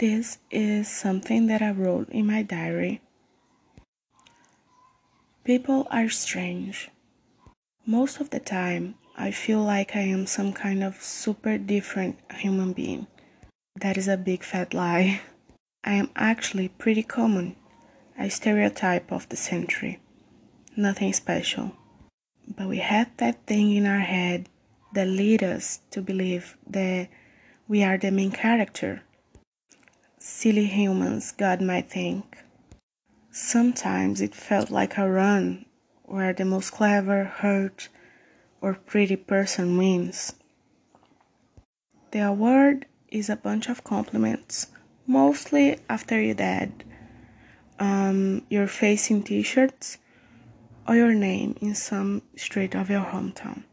This is something that I wrote in my diary. People are strange. Most of the time, I feel like I am some kind of super different human being. That is a big fat lie. I am actually pretty common, a stereotype of the century. Nothing special. But we have that thing in our head that leads us to believe that we are the main character. Silly humans, God might think. Sometimes it felt like a run where the most clever, hurt, or pretty person wins. The award is a bunch of compliments, mostly after you're dead. Um, your face in t shirts or your name in some street of your hometown.